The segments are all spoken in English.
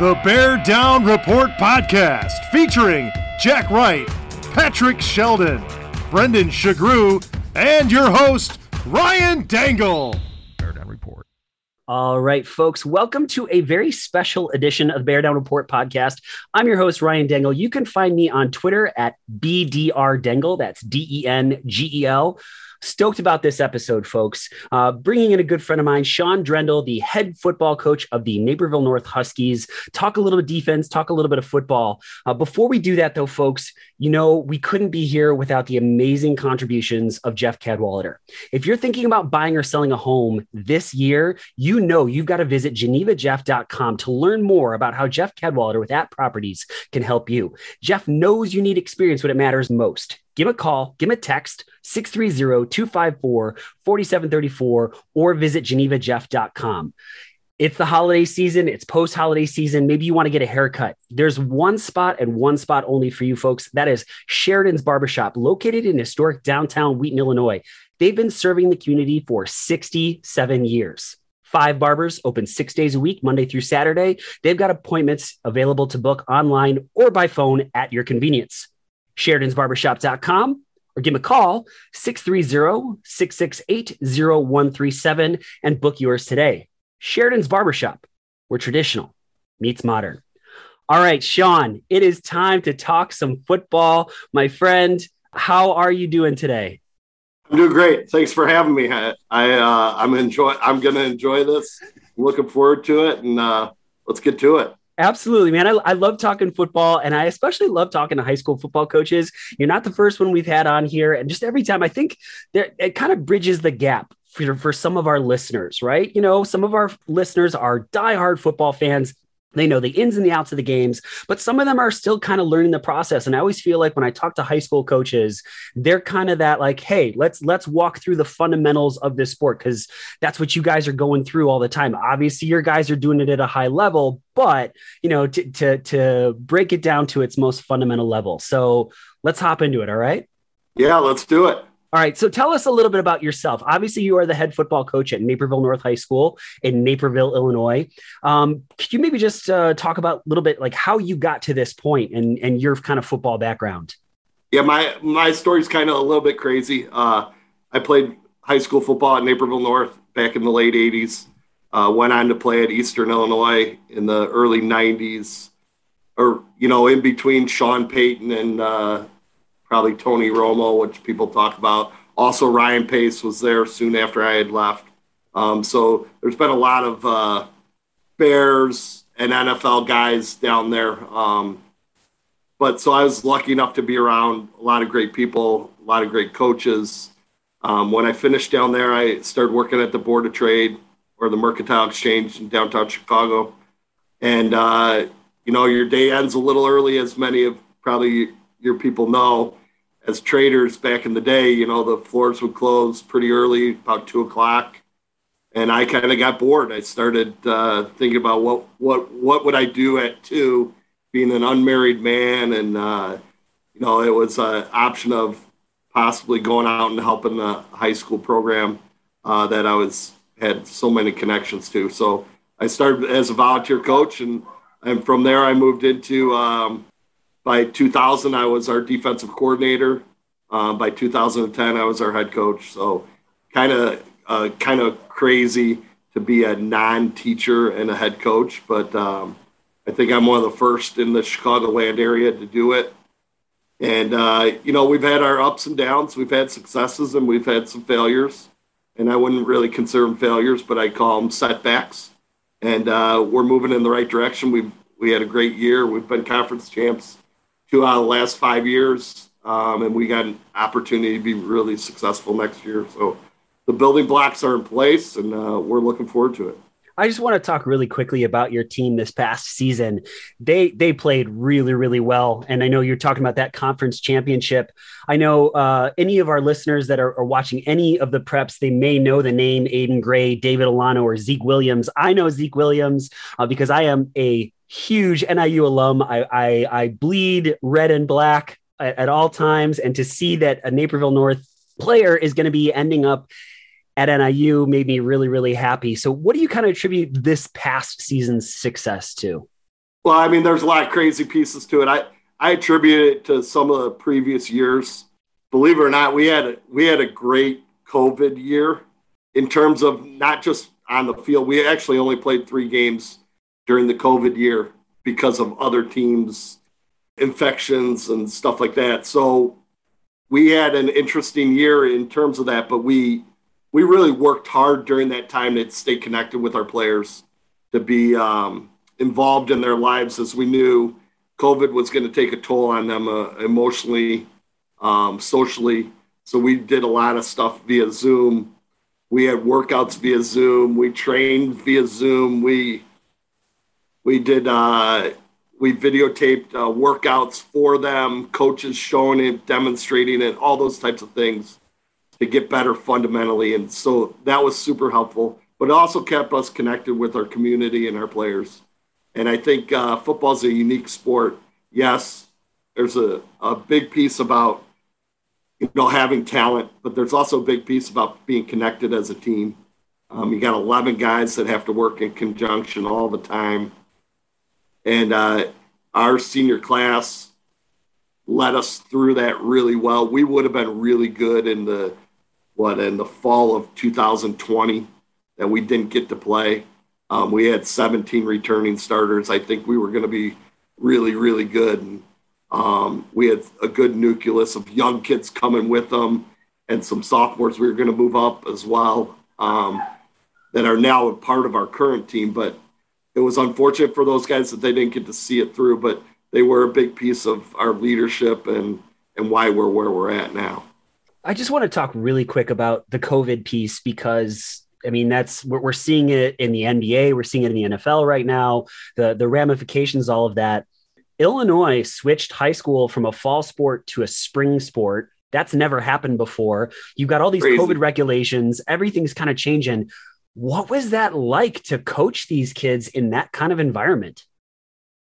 The Bear Down Report podcast featuring Jack Wright, Patrick Sheldon, Brendan Shagru, and your host, Ryan Dengel. Bear Down Report. All right, folks, welcome to a very special edition of the Bear Down Report podcast. I'm your host, Ryan Dengel. You can find me on Twitter at BDR Dengel. That's D E N G E L. Stoked about this episode, folks. Uh, bringing in a good friend of mine, Sean Drendel, the head football coach of the Naperville North Huskies. Talk a little bit defense, talk a little bit of football. Uh, before we do that, though, folks, you know, we couldn't be here without the amazing contributions of Jeff Cadwalader. If you're thinking about buying or selling a home this year, you know you've got to visit genevajeff.com to learn more about how Jeff Cadwalader with @properties can help you. Jeff knows you need experience when it matters most give a call, give a text, 630-254-4734, or visit genevajeff.com. It's the holiday season, it's post holiday season. Maybe you want to get a haircut. There's one spot and one spot only for you folks. That is Sheridan's Barbershop, located in historic downtown Wheaton, Illinois. They've been serving the community for 67 years. Five barbers open six days a week, Monday through Saturday. They've got appointments available to book online or by phone at your convenience. Sheridan'sBarbershop.com or give them a call 630-668-0137 and book yours today. Sheridan's Barbershop, where traditional meets modern. All right, Sean, it is time to talk some football. My friend, how are you doing today? I'm doing great. Thanks for having me. I, I uh, I'm enjoy. I'm going to enjoy this. looking forward to it, and uh, let's get to it. Absolutely, man. I, I love talking football, and I especially love talking to high school football coaches. You're not the first one we've had on here, and just every time I think there it kind of bridges the gap for, for some of our listeners, right? You know, some of our listeners are diehard football fans. They know the ins and the outs of the games, but some of them are still kind of learning the process. And I always feel like when I talk to high school coaches, they're kind of that like, hey, let's let's walk through the fundamentals of this sport because that's what you guys are going through all the time. Obviously, your guys are doing it at a high level, but you know, to to to break it down to its most fundamental level. So let's hop into it. All right. Yeah, let's do it. All right. So tell us a little bit about yourself. Obviously, you are the head football coach at Naperville North High School in Naperville, Illinois. Um, could you maybe just uh, talk about a little bit like how you got to this point and, and your kind of football background? Yeah, my my story's kind of a little bit crazy. Uh, I played high school football at Naperville North back in the late '80s. Uh, went on to play at Eastern Illinois in the early '90s, or you know, in between Sean Payton and uh, probably Tony Romo, which people talk about. Also, Ryan Pace was there soon after I had left. Um, so there's been a lot of uh, Bears and NFL guys down there. Um, but so I was lucky enough to be around a lot of great people, a lot of great coaches. Um, when I finished down there, I started working at the Board of Trade or the Mercantile Exchange in downtown Chicago. And, uh, you know, your day ends a little early, as many of probably your people know as traders back in the day, you know, the floors would close pretty early, about two o'clock. And I kind of got bored. I started uh, thinking about what, what, what would I do at two, being an unmarried man. And, uh, you know, it was an option of possibly going out and helping the high school program uh, that I was had so many connections to. So I started as a volunteer coach, and, and from there I moved into um, by 2000, I was our defensive coordinator. Um, by 2010, I was our head coach. So, kind of, uh, kind of crazy to be a non-teacher and a head coach, but um, I think I'm one of the first in the Chicagoland area to do it. And uh, you know, we've had our ups and downs. We've had successes and we've had some failures. And I wouldn't really consider them failures, but I call them setbacks. And uh, we're moving in the right direction. We've we had a great year. We've been conference champs two out of the last five years, um, and we got an opportunity to be really successful next year. So the building blocks are in place, and uh, we're looking forward to it. I just want to talk really quickly about your team this past season. They they played really really well, and I know you're talking about that conference championship. I know uh, any of our listeners that are, are, watching any of the preps, they may know the name Aiden Gray, David Alano, or Zeke Williams. I know Zeke Williams uh, because I am a huge NIU alum. I, I, I bleed red and black at, at, all times. And to see that a Naperville North player is going to be ending up at NIU made me really, really happy. So, what do you kind of attribute this past season's success to? Well, I mean, there's a lot of crazy pieces to it. I, I attribute it to some of the previous years. Believe it or not, we had a, we had a great COVID year in terms of not just on the field. We actually only played three games during the COVID year because of other teams' infections and stuff like that. So we had an interesting year in terms of that, but we we really worked hard during that time to stay connected with our players, to be um, involved in their lives as we knew COVID was going to take a toll on them uh, emotionally, um, socially. So we did a lot of stuff via Zoom. We had workouts via Zoom. We trained via Zoom. We we did uh, we videotaped uh, workouts for them, coaches showing it, demonstrating it, all those types of things to get better fundamentally. And so that was super helpful, but it also kept us connected with our community and our players. And I think uh, football is a unique sport. Yes, there's a, a big piece about you know having talent, but there's also a big piece about being connected as a team. Um, you got 11 guys that have to work in conjunction all the time, and uh, our senior class led us through that really well. We would have been really good in the what in the fall of 2020 that we didn't get to play um, we had 17 returning starters. I think we were going to be really, really good. And, um, we had a good nucleus of young kids coming with them and some sophomores we were going to move up as well um, that are now a part of our current team. But it was unfortunate for those guys that they didn't get to see it through, but they were a big piece of our leadership and, and why we're where we're at now. I just want to talk really quick about the COVID piece because I mean, that's we're, we're seeing it in the NBA, we're seeing it in the NFL right now. The the ramifications, all of that. Illinois switched high school from a fall sport to a spring sport. That's never happened before. You've got all these Crazy. COVID regulations. Everything's kind of changing. What was that like to coach these kids in that kind of environment?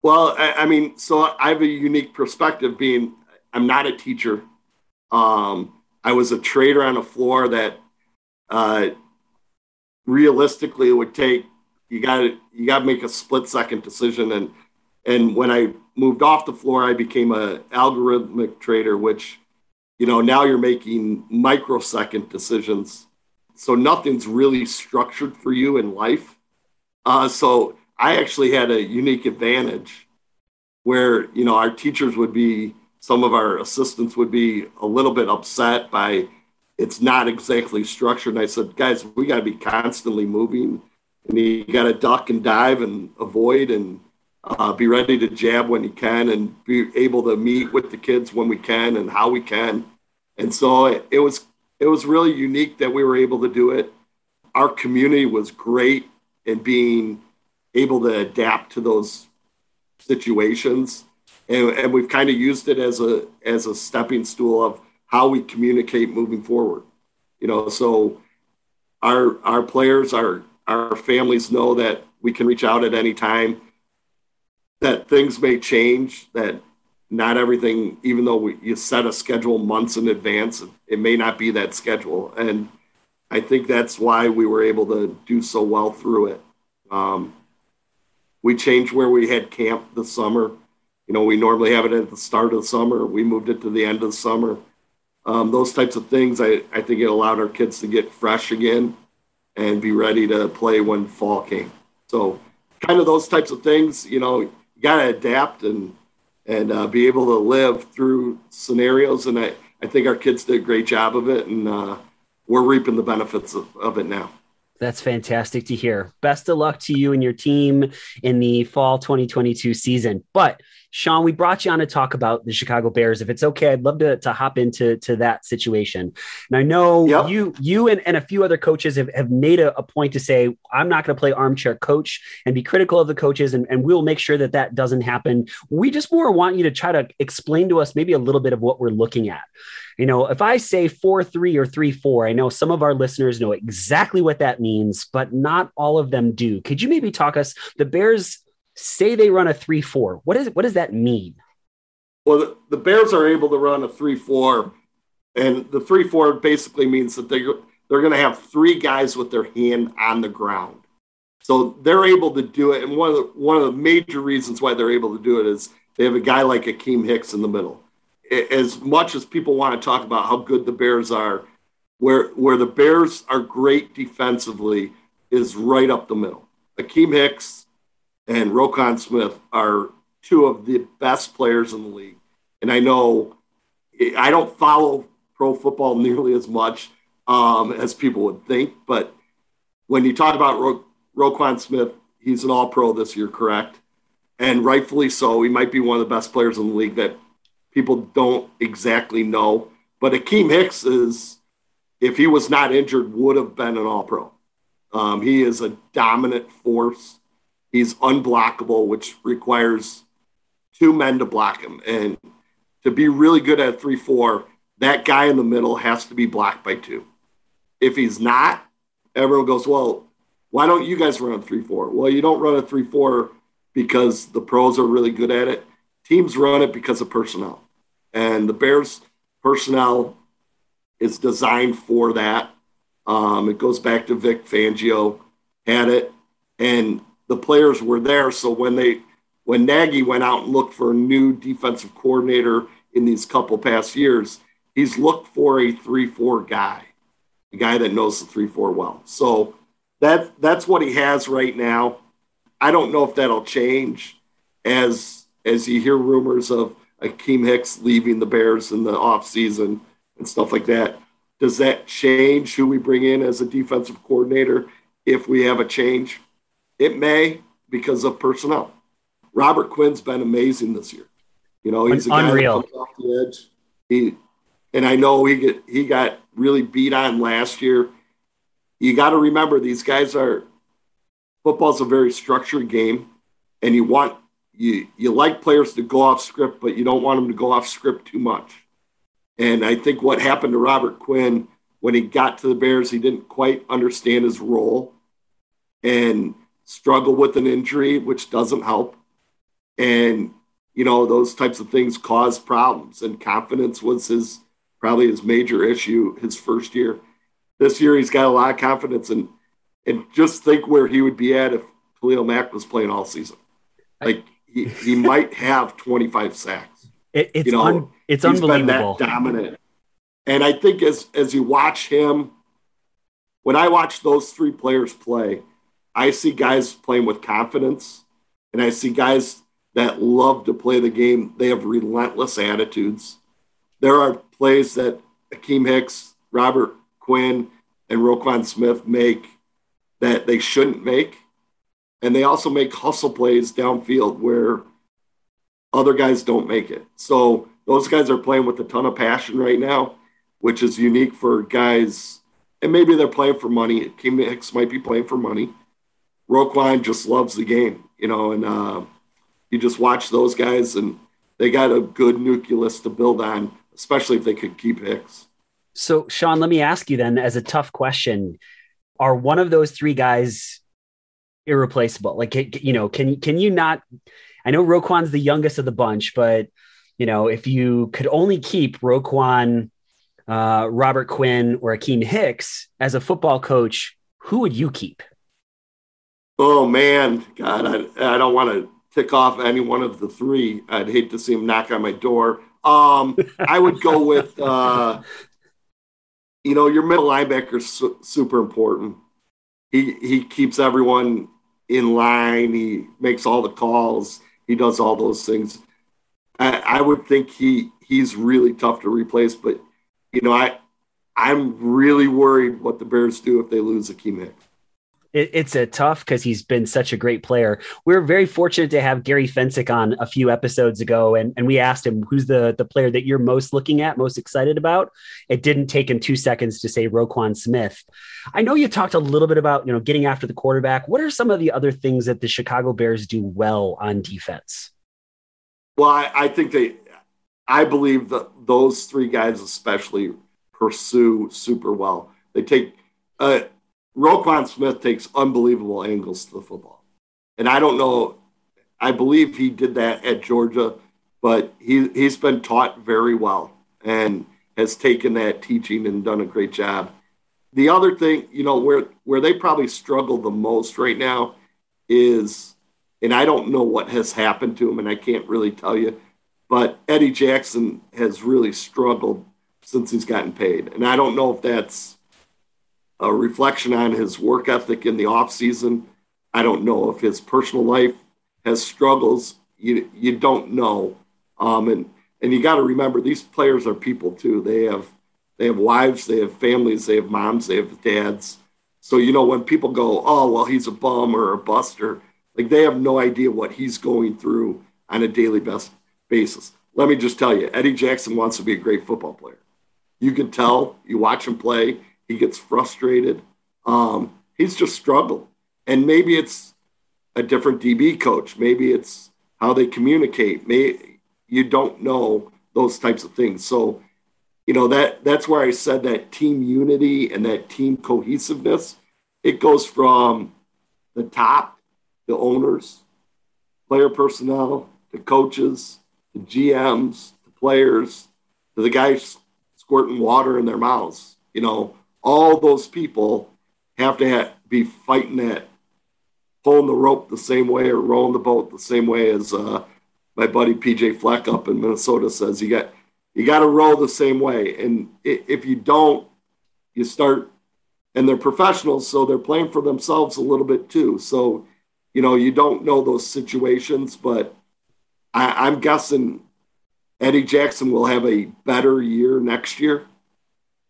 Well, I, I mean, so I have a unique perspective being I'm not a teacher. Um, I was a trader on a floor that uh, realistically it would take you got to you got to make a split second decision and and when I moved off the floor I became a algorithmic trader which you know now you're making microsecond decisions so nothing's really structured for you in life uh, so I actually had a unique advantage where you know our teachers would be some of our assistants would be a little bit upset by it's not exactly structured. And I said, guys, we got to be constantly moving, and you got to duck and dive and avoid and uh, be ready to jab when you can, and be able to meet with the kids when we can and how we can. And so it, it was it was really unique that we were able to do it. Our community was great in being able to adapt to those situations, and, and we've kind of used it as a as a stepping stool of how we communicate moving forward. You know, so our our players, our our families know that we can reach out at any time. That things may change. That not everything, even though we, you set a schedule months in advance, it may not be that schedule. And I think that's why we were able to do so well through it. Um, we changed where we had camp this summer. You know, we normally have it at the start of the summer. We moved it to the end of the summer um, those types of things, I, I think it allowed our kids to get fresh again and be ready to play when fall came. So, kind of those types of things, you know, you got to adapt and and uh, be able to live through scenarios. And I, I think our kids did a great job of it, and uh, we're reaping the benefits of, of it now. That's fantastic to hear. Best of luck to you and your team in the fall 2022 season. But Sean, we brought you on to talk about the Chicago Bears. If it's okay, I'd love to, to hop into to that situation. And I know yep. you you and, and a few other coaches have, have made a, a point to say, I'm not going to play armchair coach and be critical of the coaches, and, and we'll make sure that that doesn't happen. We just more want you to try to explain to us maybe a little bit of what we're looking at. You know, if I say 4 3 or 3 4, I know some of our listeners know exactly what that means, but not all of them do. Could you maybe talk us? The Bears say they run a 3 4. What, is, what does that mean? Well, the, the Bears are able to run a 3 4, and the 3 4 basically means that they're, they're going to have three guys with their hand on the ground. So they're able to do it. And one of the, one of the major reasons why they're able to do it is they have a guy like Akiem Hicks in the middle. As much as people want to talk about how good the Bears are, where where the Bears are great defensively is right up the middle. Akiem Hicks and Roquan Smith are two of the best players in the league. And I know I don't follow pro football nearly as much um, as people would think, but when you talk about Ro- Roquan Smith, he's an all pro this year, correct? And rightfully so. He might be one of the best players in the league that people don't exactly know. But Akiem Hicks is, if he was not injured, would have been an all pro. Um, he is a dominant force. He's unblockable, which requires two men to block him. And to be really good at 3 4, that guy in the middle has to be blocked by two. If he's not, everyone goes, Well, why don't you guys run a 3 4? Well, you don't run a 3 4 because the pros are really good at it. Teams run it because of personnel. And the Bears' personnel is designed for that. Um, it goes back to Vic Fangio had it, and the players were there. So when they when Nagy went out and looked for a new defensive coordinator in these couple past years, he's looked for a three-four guy, a guy that knows the three-four well. So that that's what he has right now. I don't know if that'll change as as you hear rumors of Akiem Hicks leaving the Bears in the offseason and stuff like that. Does that change who we bring in as a defensive coordinator if we have a change? It may because of personnel. Robert Quinn's been amazing this year. You know, he's a guy Unreal. that comes off the edge. He and I know he get he got really beat on last year. You got to remember these guys are football's a very structured game, and you want you you like players to go off script, but you don't want them to go off script too much. And I think what happened to Robert Quinn when he got to the Bears, he didn't quite understand his role and struggled with an injury, which doesn't help. And you know those types of things cause problems, and confidence was his probably his major issue his first year. This year he's got a lot of confidence, and and just think where he would be at if Khalil Mack was playing all season. Like he, he might have 25 sacks. It, it's You know, un, it's He's been unbelievable. that dominant. And I think as as you watch him, when I watch those three players play, I see guys playing with confidence, and I see guys that love to play the game. They have relentless attitudes. There are plays that Akiem Hicks, Robert Quinn, and Roquan Smith make that they shouldn't make. And they also make hustle plays downfield where other guys don't make it. So those guys are playing with a ton of passion right now, which is unique for guys. And maybe they're playing for money. Kim Hicks might be playing for money. Roquan just loves the game, you know, and uh, you just watch those guys and they got a good nucleus to build on, especially if they could keep Hicks. So, Sean, let me ask you then, as a tough question, are one of those three guys irreplaceable? Like, you know, can can you not? I know Roquan's the youngest of the bunch, but you know, if you could only keep Roquan, uh, Robert Quinn, or Akiem Hicks as a football coach, who would you keep? Oh man, God, I, I don't want to tick off any one of the three. I'd hate to see him knock on my door. Um, I would go with, uh, you know, your middle linebacker is su- super important. He he keeps everyone in line. He makes all the calls. He does all those things. I, I would think he he's really tough to replace. But you know, I I'm really worried what the Bears do if they lose Akiem Hicks. It, it's a tough because he's been such a great player. We are very fortunate to have Gary Fencik on a few episodes ago, and, and we asked him who's the the player that you're most looking at, most excited about. It didn't take him two seconds to say Roquan Smith. I know you talked a little bit about you know getting after the quarterback. What are some of the other things that the Chicago Bears do well on defense? Well, I, I think they, I believe that those three guys especially pursue super well. They take, uh, Roquan Smith takes unbelievable angles to the football. And I don't know, I believe he did that at Georgia, but he, he's been taught very well and has taken that teaching and done a great job. The other thing, you know, where, where they probably struggle the most right now is, and I don't know what has happened to him, and I can't really tell you, but Eddie Jackson has really struggled since he's gotten paid. And I don't know if that's a reflection on his work ethic in the offseason. I don't know if his personal life has struggles. You, you don't know. Um, and, and you got to remember these players are people too. They have, they have wives, they have families, they have moms, they have dads. So, you know, when people go, oh, well, he's a bum or a buster, like they have no idea what he's going through on a daily best basis. Let me just tell you, Eddie Jackson wants to be a great football player. You can tell, you watch him play, he gets frustrated. Um, he's just struggled. And maybe it's a different DB coach. Maybe it's how they communicate. May you don't know those types of things. So, you know, that that's where I said that team unity and that team cohesiveness, it goes from the top, the owners, player personnel, the coaches, the GMs, the players, to the guys squirting water in their mouths. You know, all those people have to have, be fighting that, pulling the rope the same way or rowing the boat the same way as uh, my buddy PJ Fleck up in Minnesota says. You got you got to row the same way, and if you don't, you start. And they're professionals, so they're playing for themselves a little bit too. So, you know, you don't know those situations, but I, I'm guessing Eddie Jackson will have a better year next year.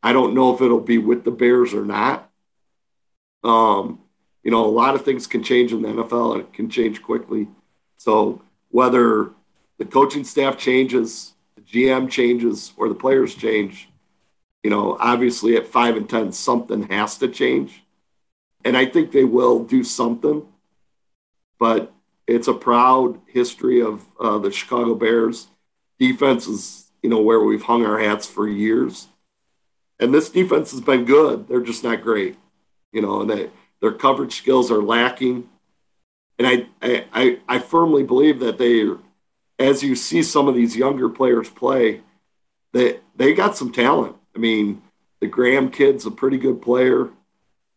I don't know if it'll be with the Bears or not. Um, you know, a lot of things can change in the NFL and it can change quickly. So whether the coaching staff changes, the GM changes, or the players change, you know, obviously at five and ten, something has to change. And I think they will do something. But it's a proud history of uh, the Chicago Bears defense is, you know, where we've hung our hats for years. And this defense has been good. They're just not great, you know, and they, their coverage skills are lacking. And I, I, I, I firmly believe that they, as you see some of these younger players play, they, they got some talent. I mean, the Graham kid's a pretty good player.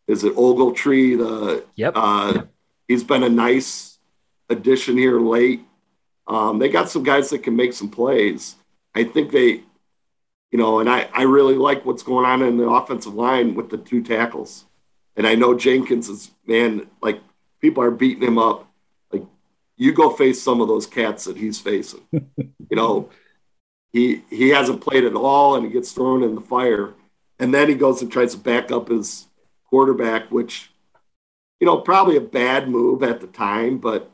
Is it Ogletree? The yep. Uh, he's been a nice addition here late. Um, they got some guys that can make some plays. I think they, you know, and I, I really like what's going on in the offensive line with the two tackles. And I know Jenkins is, man, like people are beating him up. Like you go face some of those cats that he's facing. you know, he he hasn't played at all and he gets thrown in the fire. And then he goes and tries to back up his quarterback, which, you know, probably a bad move at the time, but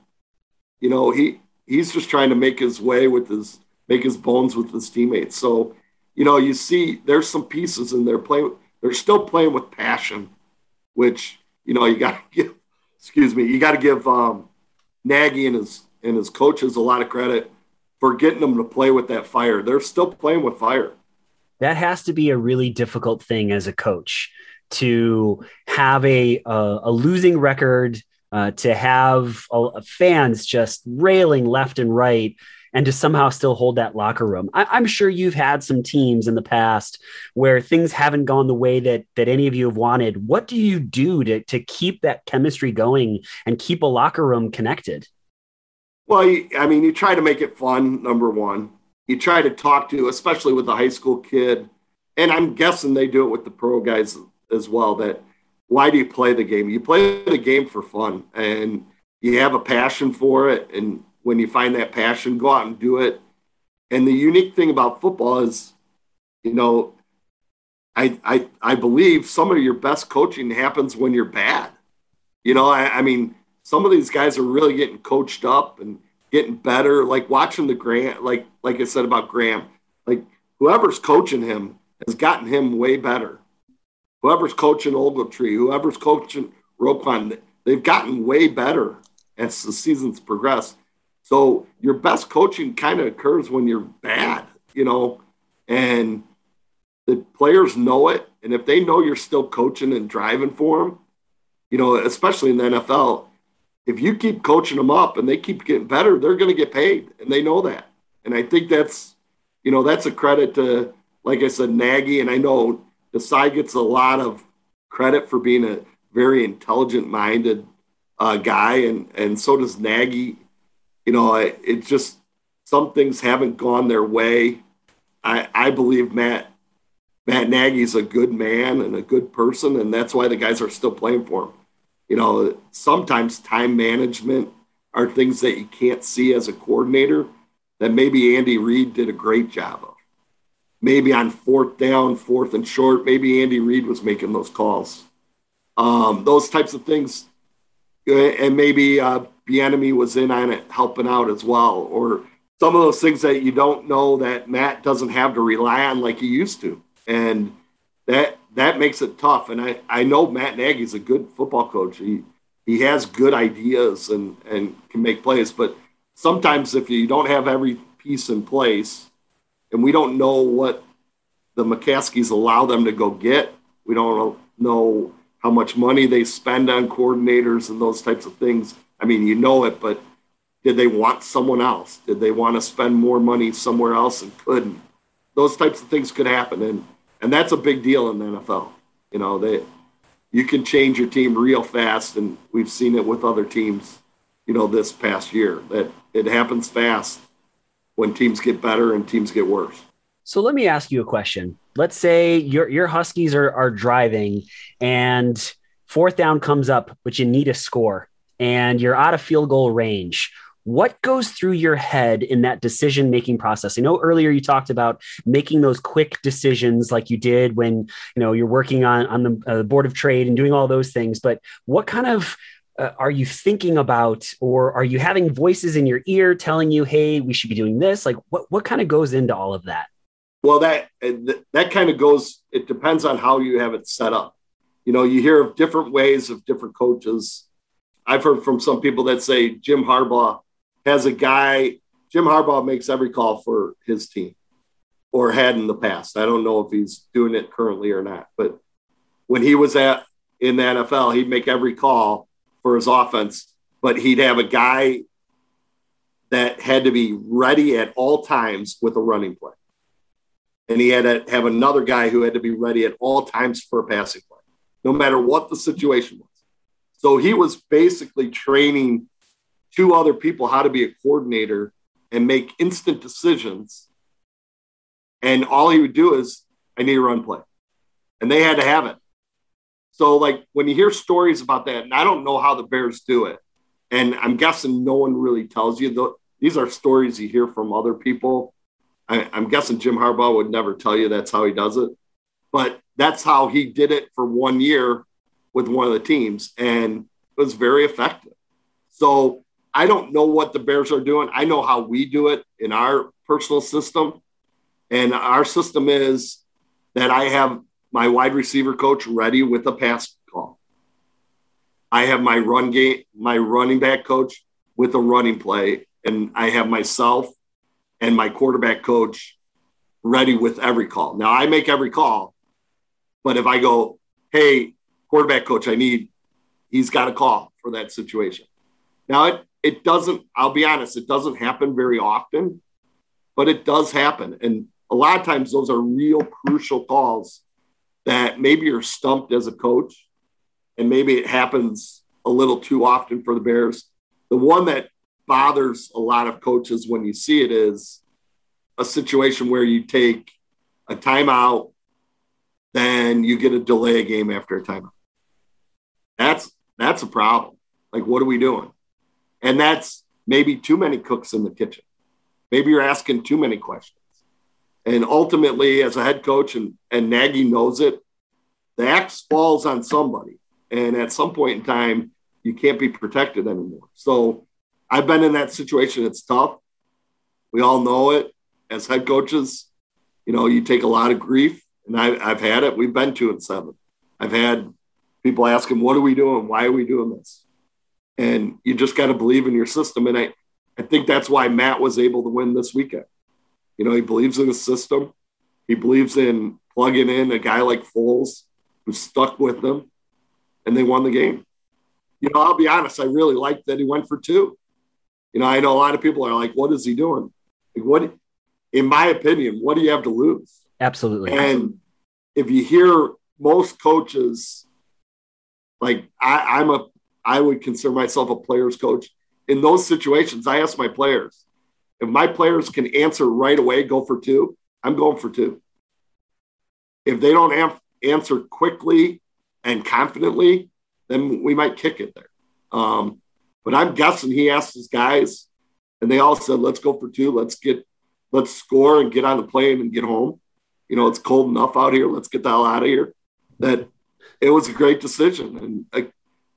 you know, he he's just trying to make his way with his make his bones with his teammates. So, you know, you see there's some pieces in there playing. They're still playing with passion, which you know you got to give. Excuse me, you got to give um, Nagy and his and his coaches a lot of credit for getting them to play with that fire. They're still playing with fire. That has to be a really difficult thing as a coach to have a a, a losing record uh, to have uh, fans just railing left and right and to somehow still hold that locker room. I, am sure you've had some teams in the past where things haven't gone the way that that any of you have wanted. What do you do to to keep that chemistry going and keep a locker room connected? Well, I mean, you try to make it fun. Number one, you try to talk to, especially with the high school kid, and I'm guessing they do it with the pro guys as well. That why do you play the game? You play the game for fun and you have a passion for it. And when you find that passion, go out and do it. And the unique thing about football is, you know, I, I, I believe some of your best coaching happens when you're bad. You know, I, I mean, some of these guys are really getting coached up and getting better. Like watching the Grant, like like I said about Graham, like whoever's coaching him has gotten him way better whoever's coaching Ogletree, whoever's coaching Roquan, they've gotten way better as the seasons progress. So your best coaching kind of occurs when you're bad, you know, and the players know it. And if they know you're still coaching and driving for them, you know, especially in the NFL, if you keep coaching them up and they keep getting better, they're going to get paid, and they know that. And I think that's, you know, that's a credit to, like I said, Nagy, and I know Desai gets a lot of credit for being a very intelligent minded uh, guy, and and so does Nagy. You know, it, it just some things haven't gone their way. I I believe Matt Matt Nagy's a good man and a good person, and that's why the guys are still playing for him. You know, sometimes time management are things that you can't see as a coordinator that maybe Andy Reid did a great job of. Maybe on fourth down, fourth and short, maybe Andy Reid was making those calls. Um, those types of things, and maybe uh, Bieniemy was in on it, helping out as well, or some of those things that you don't know that Matt doesn't have to rely on like he used to, and that that makes it tough. And I, I know Matt Nagy's a good football coach. He he has good ideas and and can make plays, but sometimes if you don't have every piece in place, and we don't know what the McCaskies allow them to go get, we don't know how much money they spend on coordinators and those types of things. I mean, you know it, but did they want someone else? Did they want to spend more money somewhere else and couldn't? Those types of things could happen, and and that's a big deal in the NFL. You know, they you can change your team real fast, and we've seen it with other teams. You know, this past year that it happens fast when teams get better and teams get worse. So let me ask you a question. Let's say your your Huskies are are driving and fourth down comes up, but you need a score and you're out of field goal range. What goes through your head in that decision making process? I know earlier you talked about making those quick decisions like you did when you know you're working on on the uh, board of trade and doing all those things. But what kind of uh, are you thinking about or are you having voices in your ear telling you hey we should be doing this like what, what kind of goes into all of that well that that kind of goes it depends on how you have it set up you know you hear of different ways of different coaches i've heard from some people that say jim harbaugh has a guy jim harbaugh makes every call for his team or had in the past i don't know if he's doing it currently or not but when he was at in the nfl he'd make every call for his offense, but he'd have a guy that had to be ready at all times with a running play. And he had to have another guy who had to be ready at all times for a passing play, no matter what the situation was. So he was basically training two other people how to be a coordinator and make instant decisions. And all he would do is, I need a run play. And they had to have it. So, like when you hear stories about that, and I don't know how the Bears do it, and I'm guessing no one really tells you. these are stories you hear from other people. I, I'm guessing Jim Harbaugh would never tell you that's how he does it, but that's how he did it for one year with one of the teams, and it was very effective. So I don't know what the Bears are doing. I know how we do it in our personal system. And our system is that I have my wide receiver coach ready with a pass call. I have my run game, my running back coach with a running play, and I have myself and my quarterback coach ready with every call. Now I make every call, but if I go, hey, quarterback coach, I need, he's got a call for that situation. Now it it doesn't, I'll be honest, it doesn't happen very often, but it does happen. And a lot of times those are real crucial calls that maybe you're stumped as a coach and maybe it happens a little too often for the Bears. The one that bothers a lot of coaches when you see it is a situation where you take a timeout, then you get a delay game after a timeout. That's that's a problem. Like, what are we doing? And that's maybe too many cooks in the kitchen. Maybe you're asking too many questions. And ultimately, as a head coach, and, and Nagy knows it, the axe falls on somebody. And at some point in time, you can't be protected anymore. So I've been in that situation. It's tough. We all know it as head coaches. You know, you take a lot of grief, and I, have had it. We've been two and seven. I've had people asking, What are we doing? Why are we doing this? And you just got to believe in your system. And I, I think that's why Matt was able to win this weekend. You know, he believes in the system. He believes in plugging in a guy like Foles who stuck with them, and they won the game. You know, I'll be honest, I really liked that he went for two. You know, I know a lot of people are like, what is he doing? Like, what, in my opinion, what do you have to lose? Absolutely. And if you hear most coaches, like I, I'm a I would consider myself a player's coach. In those situations, I ask my players if my players can answer right away, go for two, I'm going for two. If they don't am- answer quickly and confidently, then we might kick it there. Um, but I'm guessing he asked his guys, and they all said, "Let's go for two. Let's get, let's score and get on the plane and get home." You know, it's cold enough out here. Let's get the hell out of here. That it was a great decision, and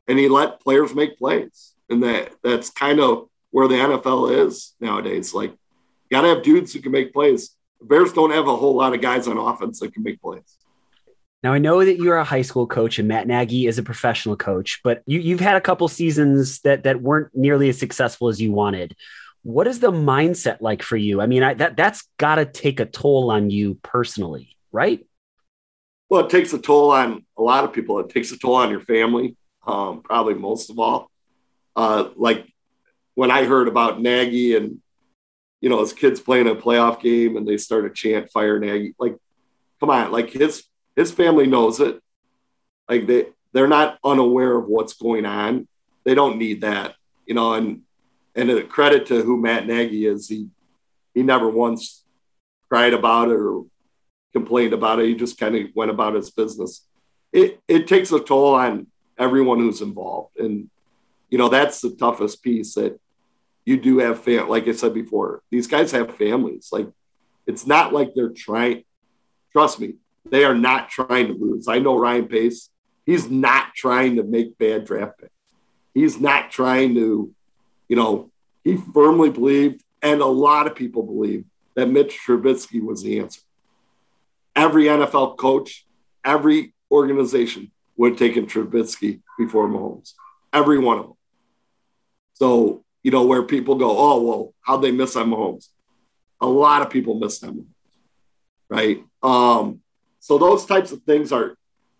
and he let players make plays, and that that's kind of where the NFL is nowadays. Like, you got to have dudes who can make plays. Bears don't have a whole lot of guys on offense that can make plays. Now I know that you're a high school coach and Matt Nagy is a professional coach, but you, you've had a couple seasons that that weren't nearly as successful as you wanted. What is the mindset like for you? I mean, I, that that's got to take a toll on you personally, right? Well, it takes a toll on a lot of people. It takes a toll on your family, um, probably most of all. Uh, like when I heard about Nagy and you know his kids playing a playoff game and they start to chant "Fire Nagy," like, come on, like his his family knows it. Like they they're not unaware of what's going on. They don't need that, you know. And and a credit to who Matt Nagy is, he he never once cried about it or complained about it. He just kind of went about his business. It it takes a toll on everyone who's involved, and you know that's the toughest piece. That you do have fam. Like I said before, these guys have families. Like it's not like they're trying. Trust me, they are not trying to lose. I know Ryan Pace. He's not trying to make bad draft picks. He's not trying to, you know, he firmly believed, and a lot of people believe, that Mitch Trubisky was the answer. Every NFL coach, every organization would have taken Trubisky before Mahomes. Every one of them. So, you know, where people go, oh, well, how'd they miss on Mahomes? A lot of people miss Mahomes, right? Um, so those types of things are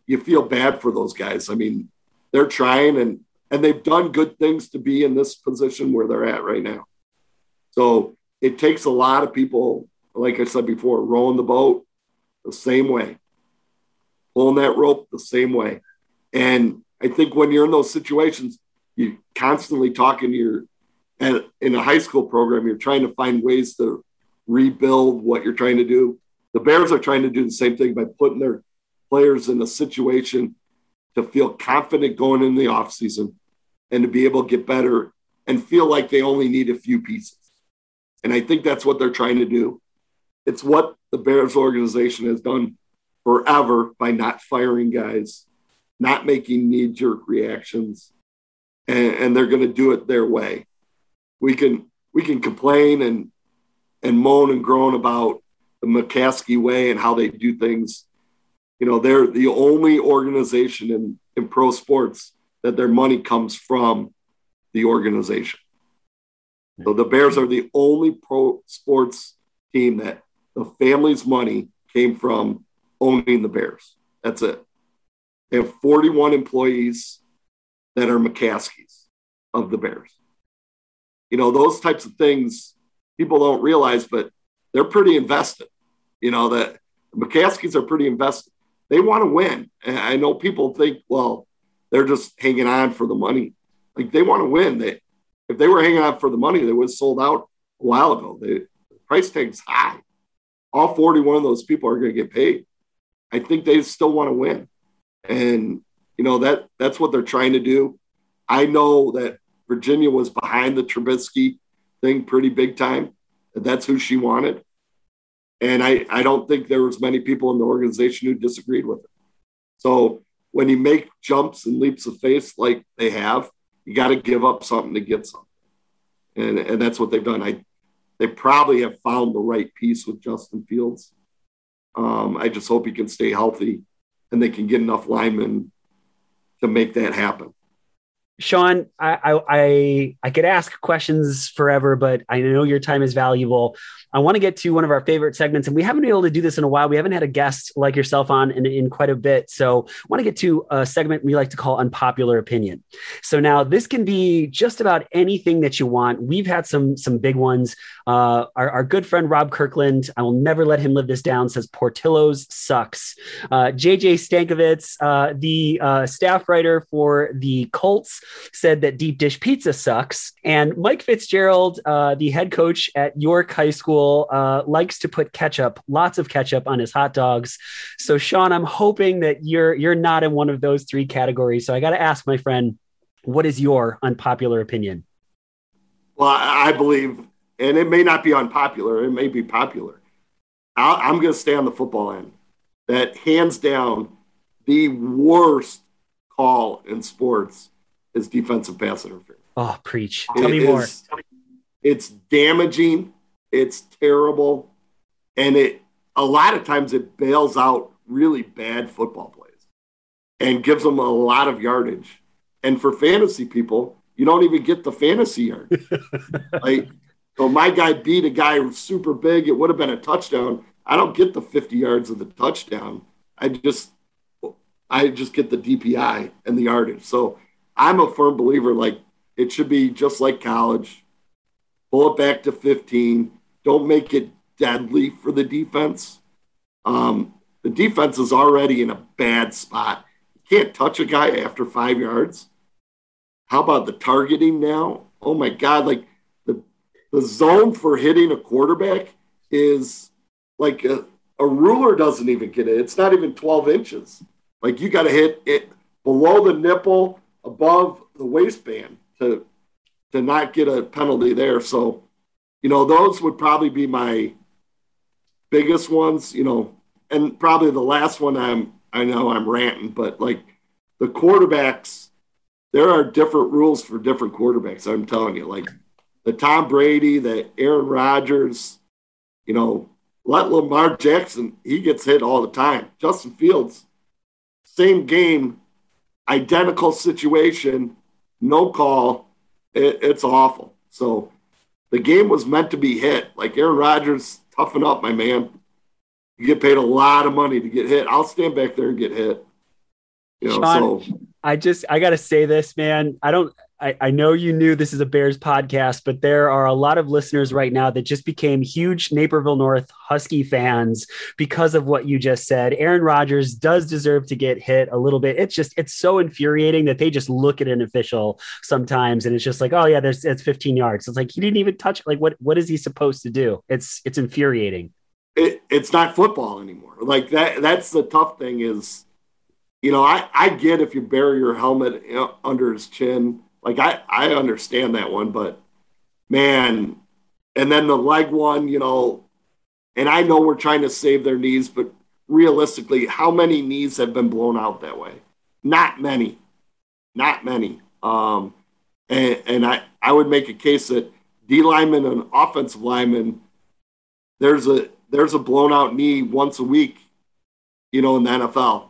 you feel bad for those guys. I mean, they're trying and and they've done good things to be in this position where they're at right now. So it takes a lot of people, like I said before, rowing the boat the same way, pulling that rope the same way. And I think when you're in those situations, you're constantly talking to your and in a high school program, you're trying to find ways to rebuild what you're trying to do the Bears are trying to do the same thing by putting their players in a situation to feel confident going in the offseason and to be able to get better and feel like they only need a few pieces. And I think that's what they're trying to do. It's what the Bears organization has done forever by not firing guys, not making knee jerk reactions, and, and they're going to do it their way. We can we can complain and and moan and groan about the McCaskey way and how they do things. You know, they're the only organization in, in pro sports that their money comes from the organization. So the Bears are the only pro sports team that the family's money came from owning the Bears. That's it. They have 41 employees that are McCaskies of the Bears. You know, those types of things people don't realize, but they're pretty invested. You know, that McCaskies are pretty invested. They want to win. And I know people think, well, they're just hanging on for the money. Like they want to win. They if they were hanging on for the money, they would have sold out a while ago. The price tag's high. All 41 of those people are going to get paid. I think they still want to win. And you know that that's what they're trying to do. I know that Virginia was behind the Trubisky thing pretty big time. That's who she wanted. And I, I don't think there was many people in the organization who disagreed with it. So when you make jumps and leaps of faith like they have, you got to give up something to get something. And, and that's what they've done. I, they probably have found the right piece with Justin Fields. Um, I just hope he can stay healthy and they can get enough linemen to make that happen. Sean, I, I I could ask questions forever, but I know your time is valuable. I want to get to one of our favorite segments, and we haven't been able to do this in a while. We haven't had a guest like yourself on in, in quite a bit. So I want to get to a segment we like to call unpopular opinion. So now this can be just about anything that you want. We've had some some big ones. Uh, our, our good friend Rob Kirkland, I will never let him live this down, says Portillo's sucks. Uh, JJ Stankevitz, uh, the uh, staff writer for the Colts, said that deep dish pizza sucks. And Mike Fitzgerald, uh, the head coach at York High School, uh, likes to put ketchup, lots of ketchup on his hot dogs. So, Sean, I'm hoping that you're you're not in one of those three categories. So I got to ask my friend, what is your unpopular opinion? Well, I believe, and it may not be unpopular, it may be popular. i am going to stay on the football end. That hands down, the worst call in sports is defensive pass interference. Oh, preach. Tell it me more. Is, it's damaging, it's terrible, and it a lot of times it bails out really bad football plays and gives them a lot of yardage. And for fantasy people, you don't even get the fantasy yard. like, so my guy beat a guy who's super big. It would have been a touchdown. I don't get the 50 yards of the touchdown. I just I just get the DPI and the yardage. So I'm a firm believer like it should be just like college. Pull it back to 15. Don't make it deadly for the defense. Um, the defense is already in a bad spot. You can't touch a guy after five yards. How about the targeting now? Oh my God, like the the zone for hitting a quarterback is like a, a ruler doesn't even get it. It's not even 12 inches. Like you got to hit it below the nipple, above the waistband to to not get a penalty there. So, you know, those would probably be my biggest ones, you know, and probably the last one I'm I know I'm ranting, but like the quarterbacks, there are different rules for different quarterbacks. I'm telling you, like the Tom Brady, the Aaron Rodgers, you know, let Lamar Jackson, he gets hit all the time. Justin Fields, same game, identical situation, no call. It, it's awful. So the game was meant to be hit. Like Aaron Rodgers, toughen up, my man. You get paid a lot of money to get hit. I'll stand back there and get hit. You know, Sean, so I just I gotta say this, man. I don't I, I know you knew this is a Bears podcast, but there are a lot of listeners right now that just became huge Naperville North Husky fans because of what you just said. Aaron Rodgers does deserve to get hit a little bit. It's just it's so infuriating that they just look at an official sometimes and it's just like, oh yeah, there's it's 15 yards. It's like he didn't even touch. Like what what is he supposed to do? It's it's infuriating. It, it's not football anymore. Like that. That's the tough thing is, you know, I I get if you bury your helmet under his chin like I, I understand that one, but man, and then the leg one, you know, and I know we're trying to save their knees, but realistically, how many knees have been blown out that way? Not many, not many. Um, and, and I, I would make a case that D lineman and offensive lineman, there's a there's a blown out knee once a week, you know, in the NFL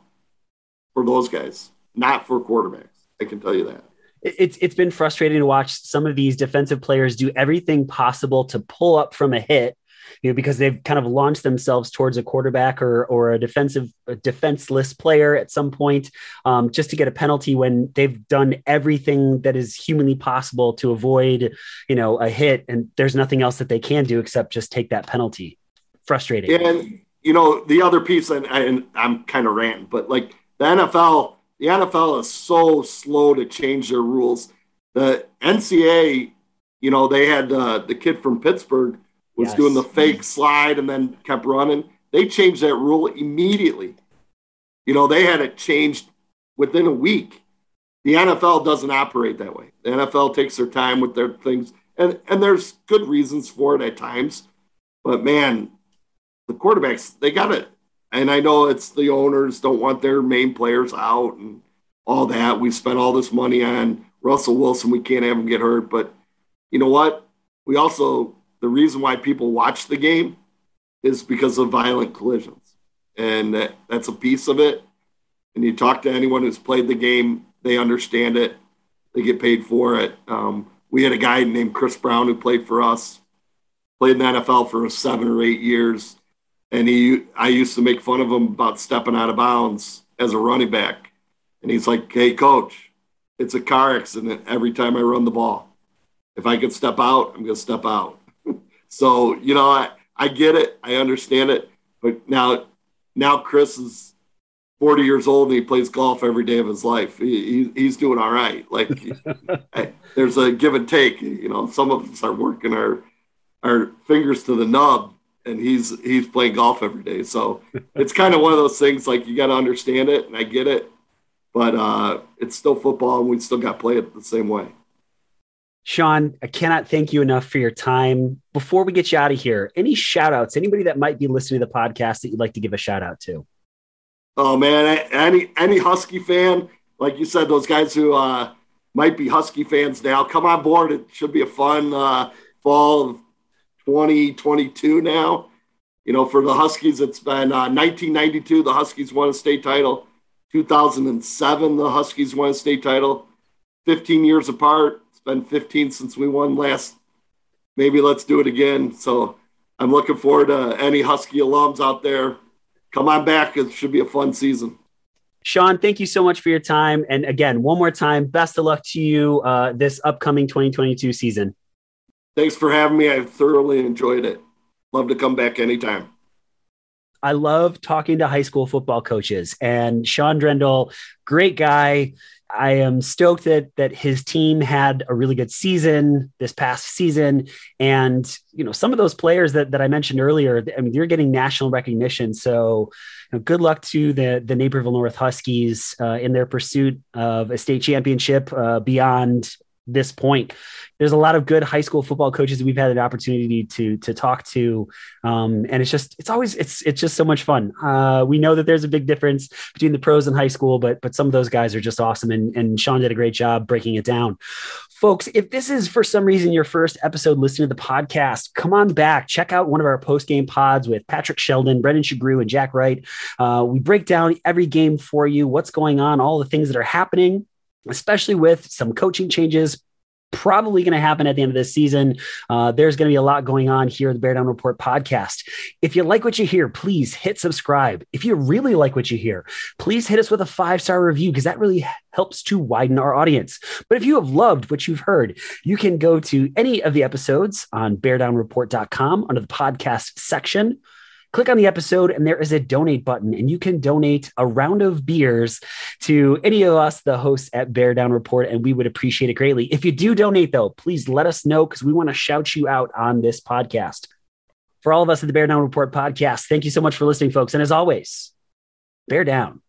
for those guys, not for quarterbacks. I can tell you that it's it's been frustrating to watch some of these defensive players do everything possible to pull up from a hit you know because they've kind of launched themselves towards a quarterback or or a defensive a defenseless player at some point um, just to get a penalty when they've done everything that is humanly possible to avoid you know a hit. And there's nothing else that they can do except just take that penalty. Frustrating. And you know the other piece and, and i'm kind of ranting but like the nfl the NFL is so slow to change their rules. The NCAA, you know, they had uh, the kid from Pittsburgh was yes. doing the fake slide and then kept running. They changed that rule immediately. You know, they had it changed within a week. The NFL doesn't operate that way. The NFL takes their time with their things, and and there's good reasons for it at times. But man, the quarterbacks they got to and I know it's the owners don't want their main players out and all that. We spent all this money on Russell Wilson. We can't have him get hurt. But you know what? We also, the reason why people watch the game is because of violent collisions. And that, that's a piece of it. And you talk to anyone who's played the game, they understand it. They get paid for it. Um, we had a guy named Chris Brown who played for us, played in the NFL for seven or eight years and he I used to make fun of him about stepping out of bounds as a running back. And he's like, "Hey coach, it's a car accident every time I run the ball. If I can step out, I'm going to step out." so, you know, I I get it. I understand it. But now now Chris is 40 years old and he plays golf every day of his life. He, he he's doing all right. Like there's a give and take. You know, some of us are working our our fingers to the nub, and he's he's playing golf every day. So it's kind of one of those things. Like you got to understand it, and I get it, but uh, it's still football, and we still got to play it the same way. Sean, I cannot thank you enough for your time. Before we get you out of here, any shout outs, anybody that might be listening to the podcast that you'd like to give a shout out to? Oh man, any any Husky fan, like you said, those guys who uh, might be Husky fans now, come on board. It should be a fun uh, fall of 2022 now. You know, for the Huskies, it's been uh, 1992. The Huskies won a state title. 2007, the Huskies won a state title. 15 years apart. It's been 15 since we won last. Maybe let's do it again. So I'm looking forward to any Husky alums out there come on back. It should be a fun season. Sean, thank you so much for your time. And again, one more time, best of luck to you uh, this upcoming 2022 season. Thanks for having me. I thoroughly enjoyed it. Love to come back anytime. I love talking to high school football coaches and Sean Drendel, great guy. I am stoked that that his team had a really good season this past season, and you know some of those players that, that I mentioned earlier. I mean, you're getting national recognition. So, you know, good luck to the the Naperville North Huskies uh, in their pursuit of a state championship uh, beyond this point. There's a lot of good high school football coaches we've had an opportunity to to talk to, um, and it's just it's always it's it's just so much fun. Uh, we know that there's a big difference between the pros and high school, but but some of those guys are just awesome, and and Sean did a great job breaking it down. Folks, if this is for some reason your first episode listening to the podcast, come on back. Check out one of our post game pods with Patrick Sheldon, Brendan Shagrew, and Jack Wright. Uh, we break down every game for you, what's going on, all the things that are happening especially with some coaching changes probably going to happen at the end of this season. Uh, there's going to be a lot going on here at the Bear Down Report podcast. If you like what you hear, please hit subscribe. If you really like what you hear, please hit us with a five star review because that really helps to widen our audience. But if you have loved what you've heard, you can go to any of the episodes on beardownreport.com under the podcast section click on the episode and there is a donate button and you can donate a round of beers to any of us the hosts at bear down report and we would appreciate it greatly. If you do donate though please let us know because we want to shout you out on this podcast. For all of us at the bear down report podcast thank you so much for listening folks. And as always bear down